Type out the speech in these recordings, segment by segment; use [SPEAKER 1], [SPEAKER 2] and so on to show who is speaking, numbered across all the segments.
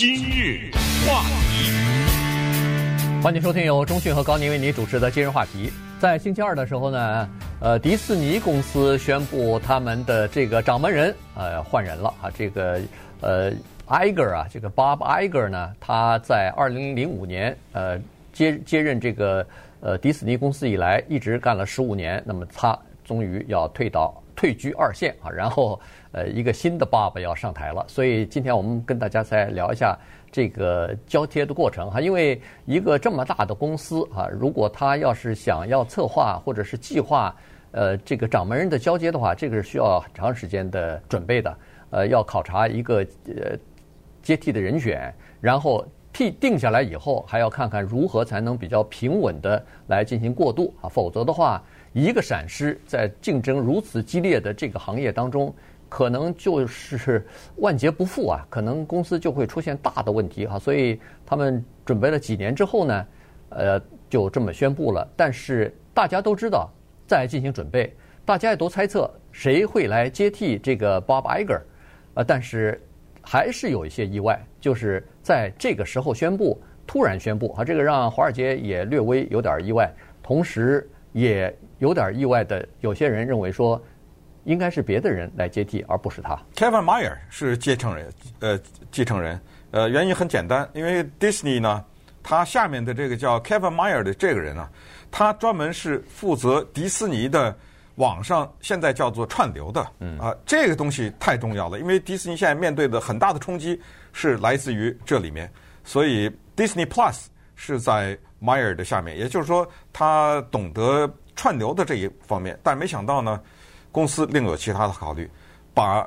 [SPEAKER 1] 今日话题，
[SPEAKER 2] 欢迎收听由中讯和高宁为您主持的今日话题。在星期二的时候呢，呃，迪士尼公司宣布他们的这个掌门人呃换人了啊，这个呃 Iger 啊，这个 Bob Iger 呢，他在二零零五年呃接接任这个呃迪士尼公司以来，一直干了十五年，那么他终于要退到退居二线啊，然后。呃，一个新的爸爸要上台了，所以今天我们跟大家再聊一下这个交接的过程哈。因为一个这么大的公司啊，如果他要是想要策划或者是计划呃这个掌门人的交接的话，这个是需要很长时间的准备的。呃，要考察一个呃接替的人选，然后替定下来以后，还要看看如何才能比较平稳的来进行过渡啊。否则的话，一个闪失在竞争如此激烈的这个行业当中。可能就是万劫不复啊！可能公司就会出现大的问题哈，所以他们准备了几年之后呢，呃，就这么宣布了。但是大家都知道，在进行准备，大家也都猜测谁会来接替这个 Bob Iger，呃，但是还是有一些意外，就是在这个时候宣布，突然宣布啊，这个让华尔街也略微有点意外，同时也有点意外的，有些人认为说。应该是别的人来接替，而不是他。
[SPEAKER 3] Kevin Mayer 是继承人，呃，继承人，呃，原因很简单，因为 Disney 呢，他下面的这个叫 Kevin Mayer 的这个人啊，他专门是负责迪士尼的网上现在叫做串流的，嗯啊，这个东西太重要了，因为迪士尼现在面对的很大的冲击是来自于这里面，所以 Disney Plus 是在 Mayer 的下面，也就是说他懂得串流的这一方面，但没想到呢。公司另有其他的考虑，把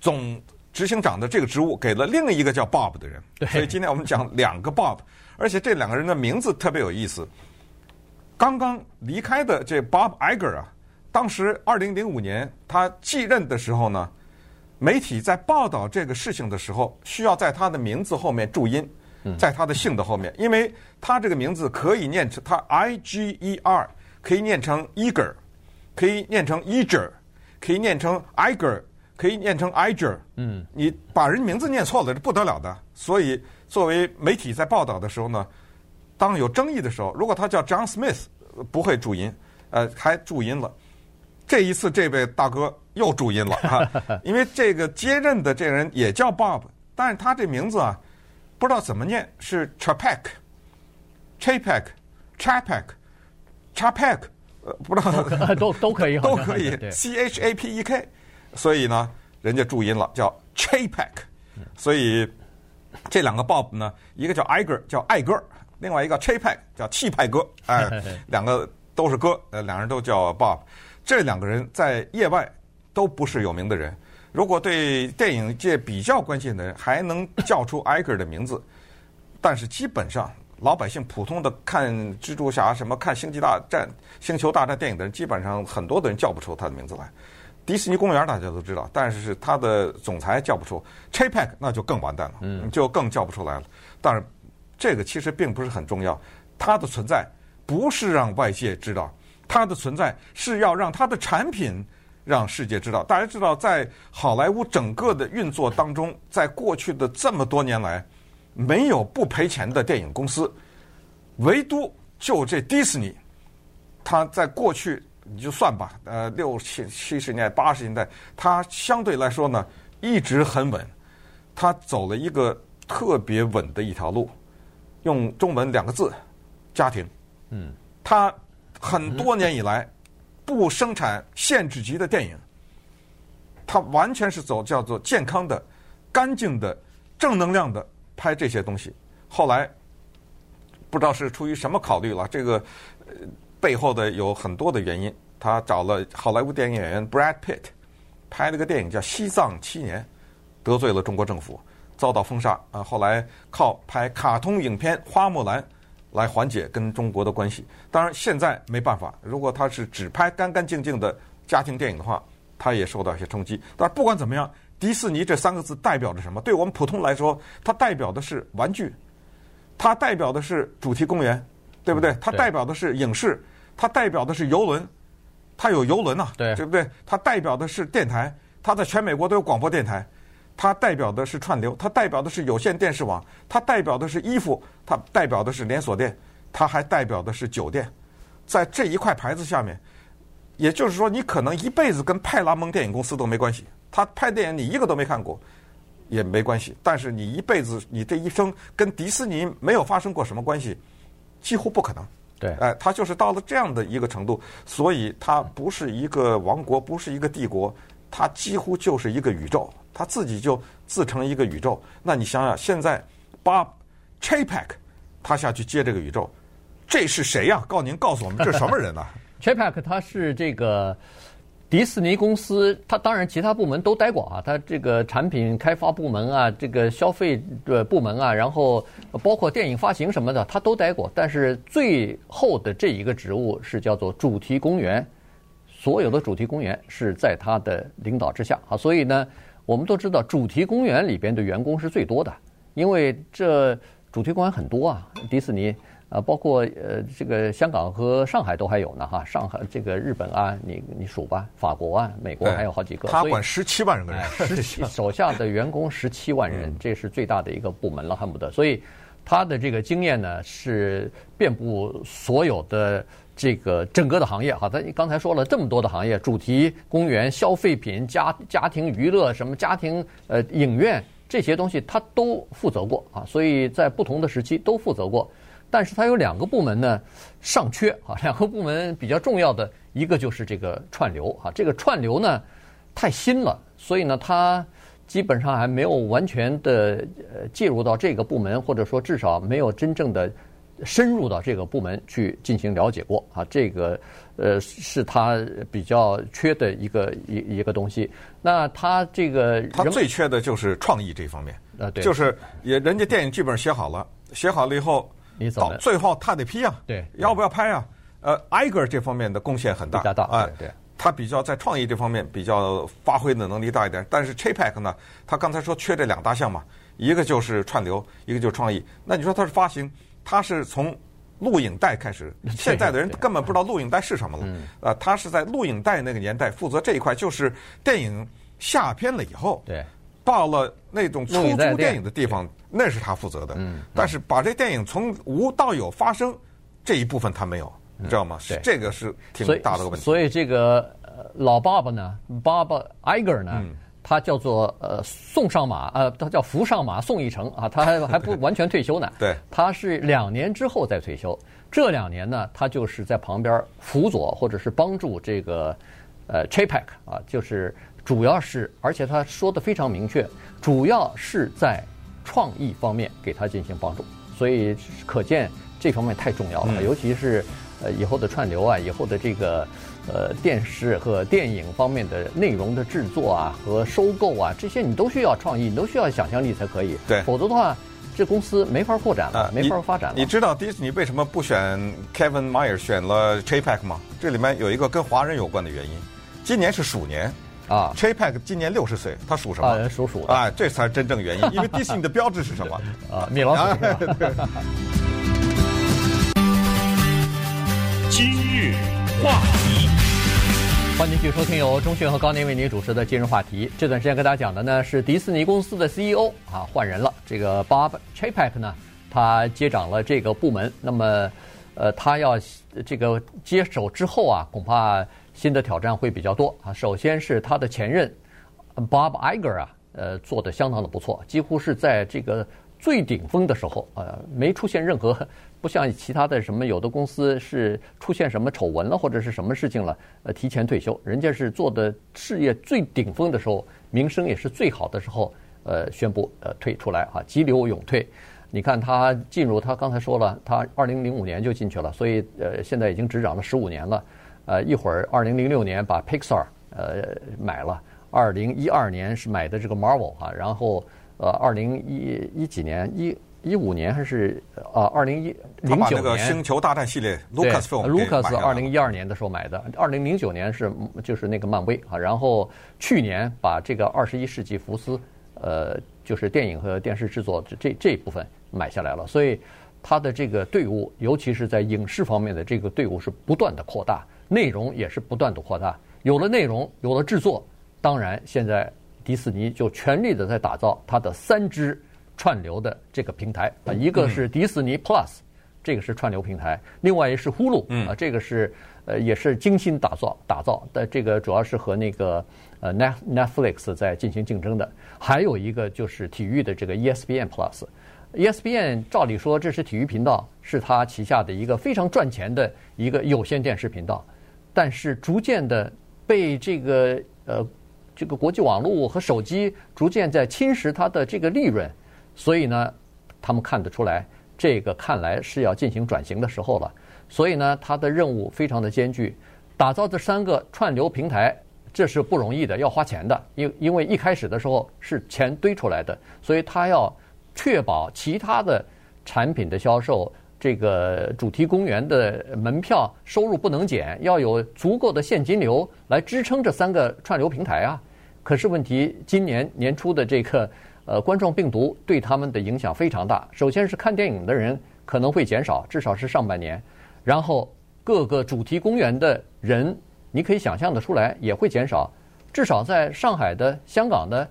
[SPEAKER 3] 总执行长的这个职务给了另一个叫 Bob 的人。所以今天我们讲两个 Bob，而且这两个人的名字特别有意思。刚刚离开的这 Bob Iger 啊，当时二零零五年他继任的时候呢，媒体在报道这个事情的时候，需要在他的名字后面注音，在他的姓的后面，因为他这个名字可以念成他 I G E R，可以念成 Eager，可以念成 Eager。可以念成 Iger，可以念成 Iger。嗯，你把人名字念错了，这不得了的。所以作为媒体在报道的时候呢，当有争议的时候，如果他叫 John Smith，不会注音，呃，还注音了。这一次这位大哥又注音了 哈，因为这个接任的这人也叫 Bob，但是他这名字啊，不知道怎么念，是 Chapek，Chapek，Chapek，Chapek。呃，不知道
[SPEAKER 2] 都都可以，
[SPEAKER 3] 都可以，C H A P E K，所以呢，人家注音了，叫 Chapek，所以这两个 Bob 呢，一个叫 Iger，叫爱哥，另外一个 Chapek 叫气派哥，哎，两个都是哥，呃，两人都叫 Bob，这两个人在业外都不是有名的人，如果对电影界比较关心的人，还能叫出 Iger 的名字，但是基本上。老百姓普通的看蜘蛛侠什么看星际大战、星球大战电影的人，基本上很多的人叫不出他的名字来。迪士尼公园大家都知道，但是是他的总裁叫不出。Chapek 那就更完蛋了，嗯，就更叫不出来了。但是这个其实并不是很重要，它的存在不是让外界知道，它的存在是要让它的产品让世界知道。大家知道，在好莱坞整个的运作当中，在过去的这么多年来。没有不赔钱的电影公司，唯独就这迪士尼，它在过去你就算吧，呃，六七七十年代、八十年代，它相对来说呢一直很稳，它走了一个特别稳的一条路，用中文两个字，家庭。嗯，它很多年以来不生产限制级的电影，它完全是走叫做健康的、干净的、正能量的。拍这些东西，后来不知道是出于什么考虑了，这个背后的有很多的原因。他找了好莱坞电影演员 Brad Pitt，拍了个电影叫《西藏七年》，得罪了中国政府，遭到封杀。啊，后来靠拍卡通影片《花木兰》来缓解跟中国的关系。当然现在没办法，如果他是只拍干干净净的家庭电影的话，他也受到一些冲击。但不管怎么样。迪士尼这三个字代表着什么？对我们普通来说，它代表的是玩具，它代表的是主题公园，对不对？它代表的是影视，它代表的是游轮，它有游轮呐，对，对不对？它代表的是电台，它在全美国都有广播电台，它代表的是串流，它代表的是有线电视网，它代表的是衣服，它代表的是连锁店，它还代表的是酒店。在这一块牌子下面，也就是说，你可能一辈子跟派拉蒙电影公司都没关系，他拍电影你一个都没看过，也没关系。但是你一辈子，你这一生跟迪士尼没有发生过什么关系，几乎不可能。
[SPEAKER 2] 对，
[SPEAKER 3] 哎，他就是到了这样的一个程度，所以他不是一个王国，不是一个帝国，他几乎就是一个宇宙，他自己就自成一个宇宙。那你想想，现在 Bob Chapek 他下去接这个宇宙，这是谁呀？告您告诉我们，这是什么人呢？
[SPEAKER 2] Chapek 他是这个。迪士尼公司，他当然其他部门都待过啊，他这个产品开发部门啊，这个消费的部门啊，然后包括电影发行什么的，他都待过。但是最后的这一个职务是叫做主题公园，所有的主题公园是在他的领导之下啊。所以呢，我们都知道主题公园里边的员工是最多的，因为这主题公园很多啊，迪士尼。啊，包括呃，这个香港和上海都还有呢，哈，上海这个日本啊，你你数吧，法国啊，美国还有好几个。
[SPEAKER 3] 他管十七万人个人，
[SPEAKER 2] 十七 手下的员工十七万人，这是最大的一个部门了，恨不得。所以他的这个经验呢，是遍布所有的这个整个的行业哈。他刚才说了这么多的行业，主题公园、消费品、家家庭娱乐、什么家庭呃影院这些东西，他都负责过啊。所以在不同的时期都负责过。但是它有两个部门呢，尚缺 啊。两个部门比较重要的一个就是这个串流啊。这个串流呢太新了，所以呢它基本上还没有完全的呃介入到这个部门，或者说至少没有真正的深入到这个部门去进行了解过啊。这个呃是它比较缺的一个一一个东西。那它这个
[SPEAKER 3] 它最缺的就是创意这方面
[SPEAKER 2] 啊，对，
[SPEAKER 3] 就是也人家电影剧本写好了，写好了以后。
[SPEAKER 2] 你走，
[SPEAKER 3] 最后他得批啊，
[SPEAKER 2] 对，
[SPEAKER 3] 要不要拍啊？呃，Iger 这方面的贡献很大，
[SPEAKER 2] 比较大
[SPEAKER 3] 啊，
[SPEAKER 2] 对，
[SPEAKER 3] 他比较在创意这方面比较发挥的能力大一点。但是 Chapek 呢，他刚才说缺这两大项嘛，一个就是串流，一个就是创意。那你说他是发行，他是从录影带开始，现在的人 根本不知道录影带是什么了。啊，他是在录影带那个年代负责这一块，就是电影下片了以后，
[SPEAKER 2] 对。
[SPEAKER 3] 到了那种出租电影的地方，那是他负责的。嗯，但是把这电影从无到有发生这一部分他没有，你知道吗？是这个是挺大的个问题。
[SPEAKER 2] 所以这个老爸爸呢爸爸 Eiger 呢，他叫做呃送上马，呃，他叫扶上马送一程啊，他还还不 完全退休呢。
[SPEAKER 3] 对，
[SPEAKER 2] 他是两年之后再退休。这两年呢，他就是在旁边辅佐或者是帮助这个呃 Chapek 啊，就是。主要是，而且他说的非常明确，主要是在创意方面给他进行帮助，所以可见这方面太重要了。嗯、尤其是呃以后的串流啊，以后的这个呃电视和电影方面的内容的制作啊和收购啊，这些你都需要创意，你都需要想象力才可以。
[SPEAKER 3] 对，
[SPEAKER 2] 否则的话，这公司没法扩展了，啊、没法发展了。
[SPEAKER 3] 你知道迪士尼为什么不选 Kevin Mayer 选了 Chapek 吗？这里面有一个跟华人有关的原因。今年是鼠年。啊，Chapek 今年六十岁，他属什么？
[SPEAKER 2] 啊，属鼠。
[SPEAKER 3] 啊，这才是真正原因，因为迪士尼的标志是什么？
[SPEAKER 2] 啊，米老鼠。
[SPEAKER 1] 今日话题，
[SPEAKER 2] 欢迎继续收听由钟迅和高宁为您主持的今日话题。这段时间跟大家讲的呢是迪士尼公司的 CEO 啊换人了，这个 Bob Chapek 呢，他接掌了这个部门。那么，呃，他要这个接手之后啊，恐怕。新的挑战会比较多啊。首先是他的前任 Bob Iger 啊，呃，做的相当的不错，几乎是在这个最顶峰的时候，呃，没出现任何不像其他的什么有的公司是出现什么丑闻了或者是什么事情了，呃，提前退休。人家是做的事业最顶峰的时候，名声也是最好的时候，呃，宣布呃退出来啊，急流勇退。你看他进入，他刚才说了，他二零零五年就进去了，所以呃，现在已经执掌了十五年了。呃，一会儿，二零零六年把 Pixar 呃买了，二零一二年是买的这个 Marvel 啊，然后呃，二零一一几年，一一五年还是啊，二零一零九年
[SPEAKER 3] 星球大战系列
[SPEAKER 2] ，Lucas，Lucas 二零一二年的时候买的，二零零九年是就是那个漫威啊，然后去年把这个二十一世纪福斯呃，就是电影和电视制作这这这一部分买下来了，所以他的这个队伍，尤其是在影视方面的这个队伍是不断的扩大。内容也是不断的扩大，有了内容，有了制作，当然现在迪士尼就全力的在打造它的三支串流的这个平台。啊，一个是迪士尼 Plus，这个是串流平台，另外一是 Hulu 啊，这个是呃也是精心打造打造。的，这个主要是和那个呃 Net Netflix 在进行竞争的，还有一个就是体育的这个 ESPN Plus。ESPN 照理说这是体育频道，是他旗下的一个非常赚钱的一个有线电视频道，但是逐渐的被这个呃这个国际网络和手机逐渐在侵蚀它的这个利润，所以呢，他们看得出来，这个看来是要进行转型的时候了，所以呢，他的任务非常的艰巨，打造这三个串流平台，这是不容易的，要花钱的，因因为一开始的时候是钱堆出来的，所以他要。确保其他的产品的销售，这个主题公园的门票收入不能减，要有足够的现金流来支撑这三个串流平台啊。可是问题，今年年初的这个呃冠状病毒对他们的影响非常大。首先是看电影的人可能会减少，至少是上半年。然后各个主题公园的人，你可以想象得出来也会减少，至少在上海的、香港的。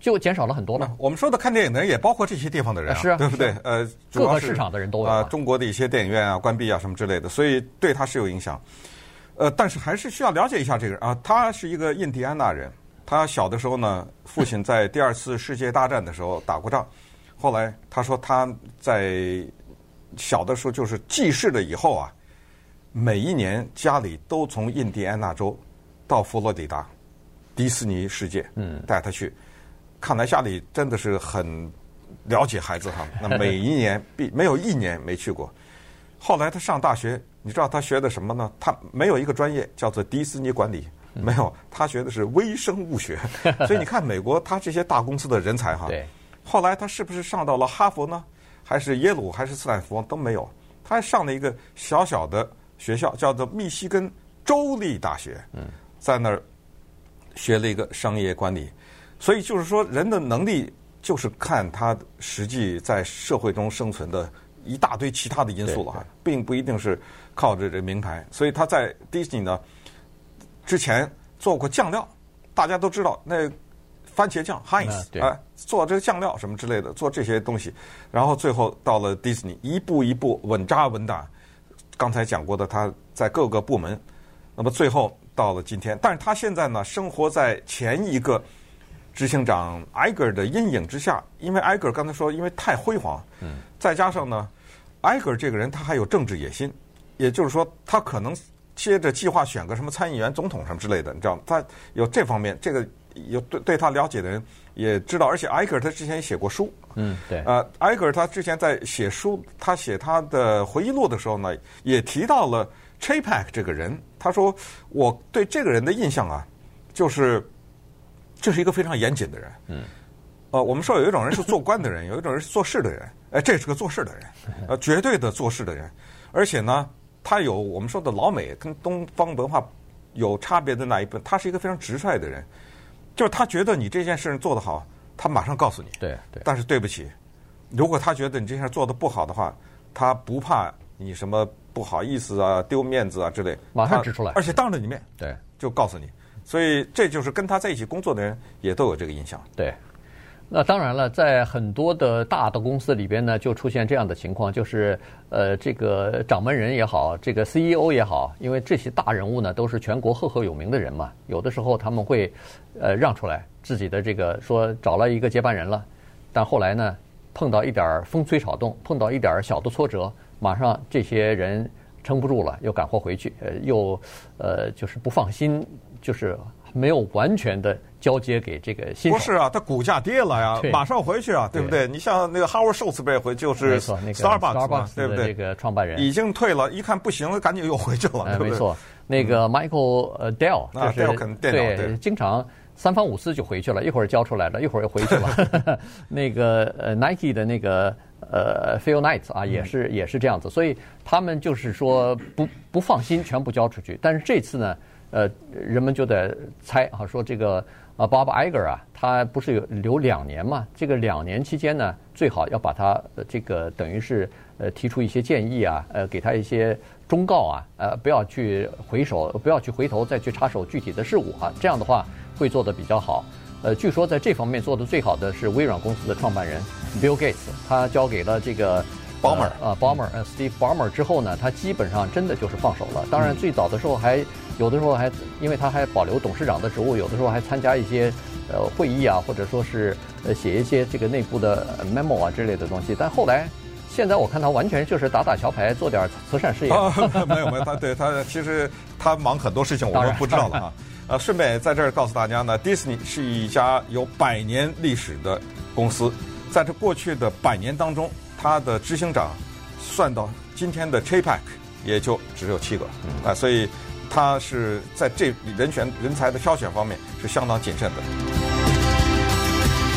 [SPEAKER 2] 就减少了很多了。
[SPEAKER 3] 我们说的看电影的人也包括这些地方的人啊，
[SPEAKER 2] 是啊，
[SPEAKER 3] 对不对？呃，
[SPEAKER 2] 各个市场的人都有啊。
[SPEAKER 3] 中国的一些电影院啊关闭啊什么之类的，所以对他是有影响。呃，但是还是需要了解一下这个人啊。他是一个印第安纳人，他小的时候呢，父亲在第二次世界大战的时候打过仗。后来他说他在小的时候就是记事了以后啊，每一年家里都从印第安纳州到佛罗里达迪士尼世界，嗯，带他去。看来家里真的是很了解孩子哈。那每一年必没有一年没去过。后来他上大学，你知道他学的什么呢？他没有一个专业叫做迪士尼管理，没有，他学的是微生物学。所以你看美国他这些大公司的人才哈。对。后来他是不是上到了哈佛呢？还是耶鲁？还是斯坦福？都没有。他还上了一个小小的学校，叫做密西根州立大学。嗯。在那儿学了一个商业管理。所以就是说，人的能力就是看他实际在社会中生存的一大堆其他的因素了哈，并不一定是靠着这名牌。所以他在迪士尼呢，之前做过酱料，大家都知道那番茄酱 Heinz 啊，做这个酱料什么之类的，做这些东西，然后最后到了迪士尼，一步一步稳扎稳打。刚才讲过的，他在各个部门，那么最后到了今天，但是他现在呢，生活在前一个。执行长艾格尔的阴影之下，因为艾格尔刚才说，因为太辉煌，嗯，再加上呢，艾格尔这个人他还有政治野心，也就是说，他可能接着计划选个什么参议员、总统什么之类的，你知道吗？他有这方面，这个有对对他了解的人也知道，而且艾格尔他之前也写过书，
[SPEAKER 2] 嗯，对，
[SPEAKER 3] 呃，艾格尔他之前在写书，他写他的回忆录的时候呢，也提到了 Chapek 这个人，他说我对这个人的印象啊，就是。这是一个非常严谨的人。嗯。呃，我们说有一种人是做官的人，有一种人是做事的人。哎，这是个做事的人，呃，绝对的做事的人。而且呢，他有我们说的老美跟东方文化有差别的那一部分，他是一个非常直率的人。就是他觉得你这件事做得好，他马上告诉你。
[SPEAKER 2] 对对。
[SPEAKER 3] 但是对不起，如果他觉得你这件事做得不好的话，他不怕你什么不好意思啊、丢面子啊之类，
[SPEAKER 2] 马上指出来，
[SPEAKER 3] 而且当着你面，
[SPEAKER 2] 对，
[SPEAKER 3] 就告诉你。所以这就是跟他在一起工作的人也都有这个印象。
[SPEAKER 2] 对，那当然了，在很多的大的公司里边呢，就出现这样的情况，就是呃，这个掌门人也好，这个 CEO 也好，因为这些大人物呢都是全国赫赫有名的人嘛，有的时候他们会呃让出来自己的这个说找了一个接班人了，但后来呢碰到一点风吹草动，碰到一点小的挫折，马上这些人撑不住了，又赶活回去，呃，又呃就是不放心。就是没有完全的交接给这个新手。
[SPEAKER 3] 不是啊，它股价跌了呀，马上回去啊，对不对？你像那个 Howard Schultz 这回就是 Starbucks，对不对？
[SPEAKER 2] 这个创办人
[SPEAKER 3] 已经退了，一看不行了，赶紧又回去了，对不对？
[SPEAKER 2] 没错，那个 Michael 呃 Dell 就是对，经常三番五次就回去了，一会儿交出来了，一会儿又回去了。那个呃 Nike 的那个呃 Phil Knight 啊，也是也是这样子，所以他们就是说不不放心全部交出去，但是这次呢。呃，人们就得猜啊，说这个啊，Bob Iger 啊，他不是有留两年嘛？这个两年期间呢，最好要把他这个等于是呃提出一些建议啊，呃，给他一些忠告啊，呃，不要去回首，不要去回头再去插手具体的事务啊，这样的话会做得比较好。呃，据说在这方面做得最好的是微软公司的创办人 Bill Gates，他交给了这
[SPEAKER 3] 个。Bomber
[SPEAKER 2] 啊，鲍尔，呃，Steve Ballmer 之后呢，他基本上真的就是放手了。当然，最早的时候还有的时候还，因为他还保留董事长的职务，有的时候还参加一些呃会议啊，或者说是呃写一些这个内部的 memo 啊之类的东西。但后来，现在我看他完全就是打打桥牌，做点慈善事业。
[SPEAKER 3] 啊、没有没有，他对他其实他忙很多事情，我们不知道了啊。呃，顺便在这儿告诉大家呢，迪士尼是一家有百年历史的公司，在这过去的百年当中。他的执行长算到今天的 Chapek 也就只有七个，啊，所以他是在这人选人才的挑选方面是相当谨慎的。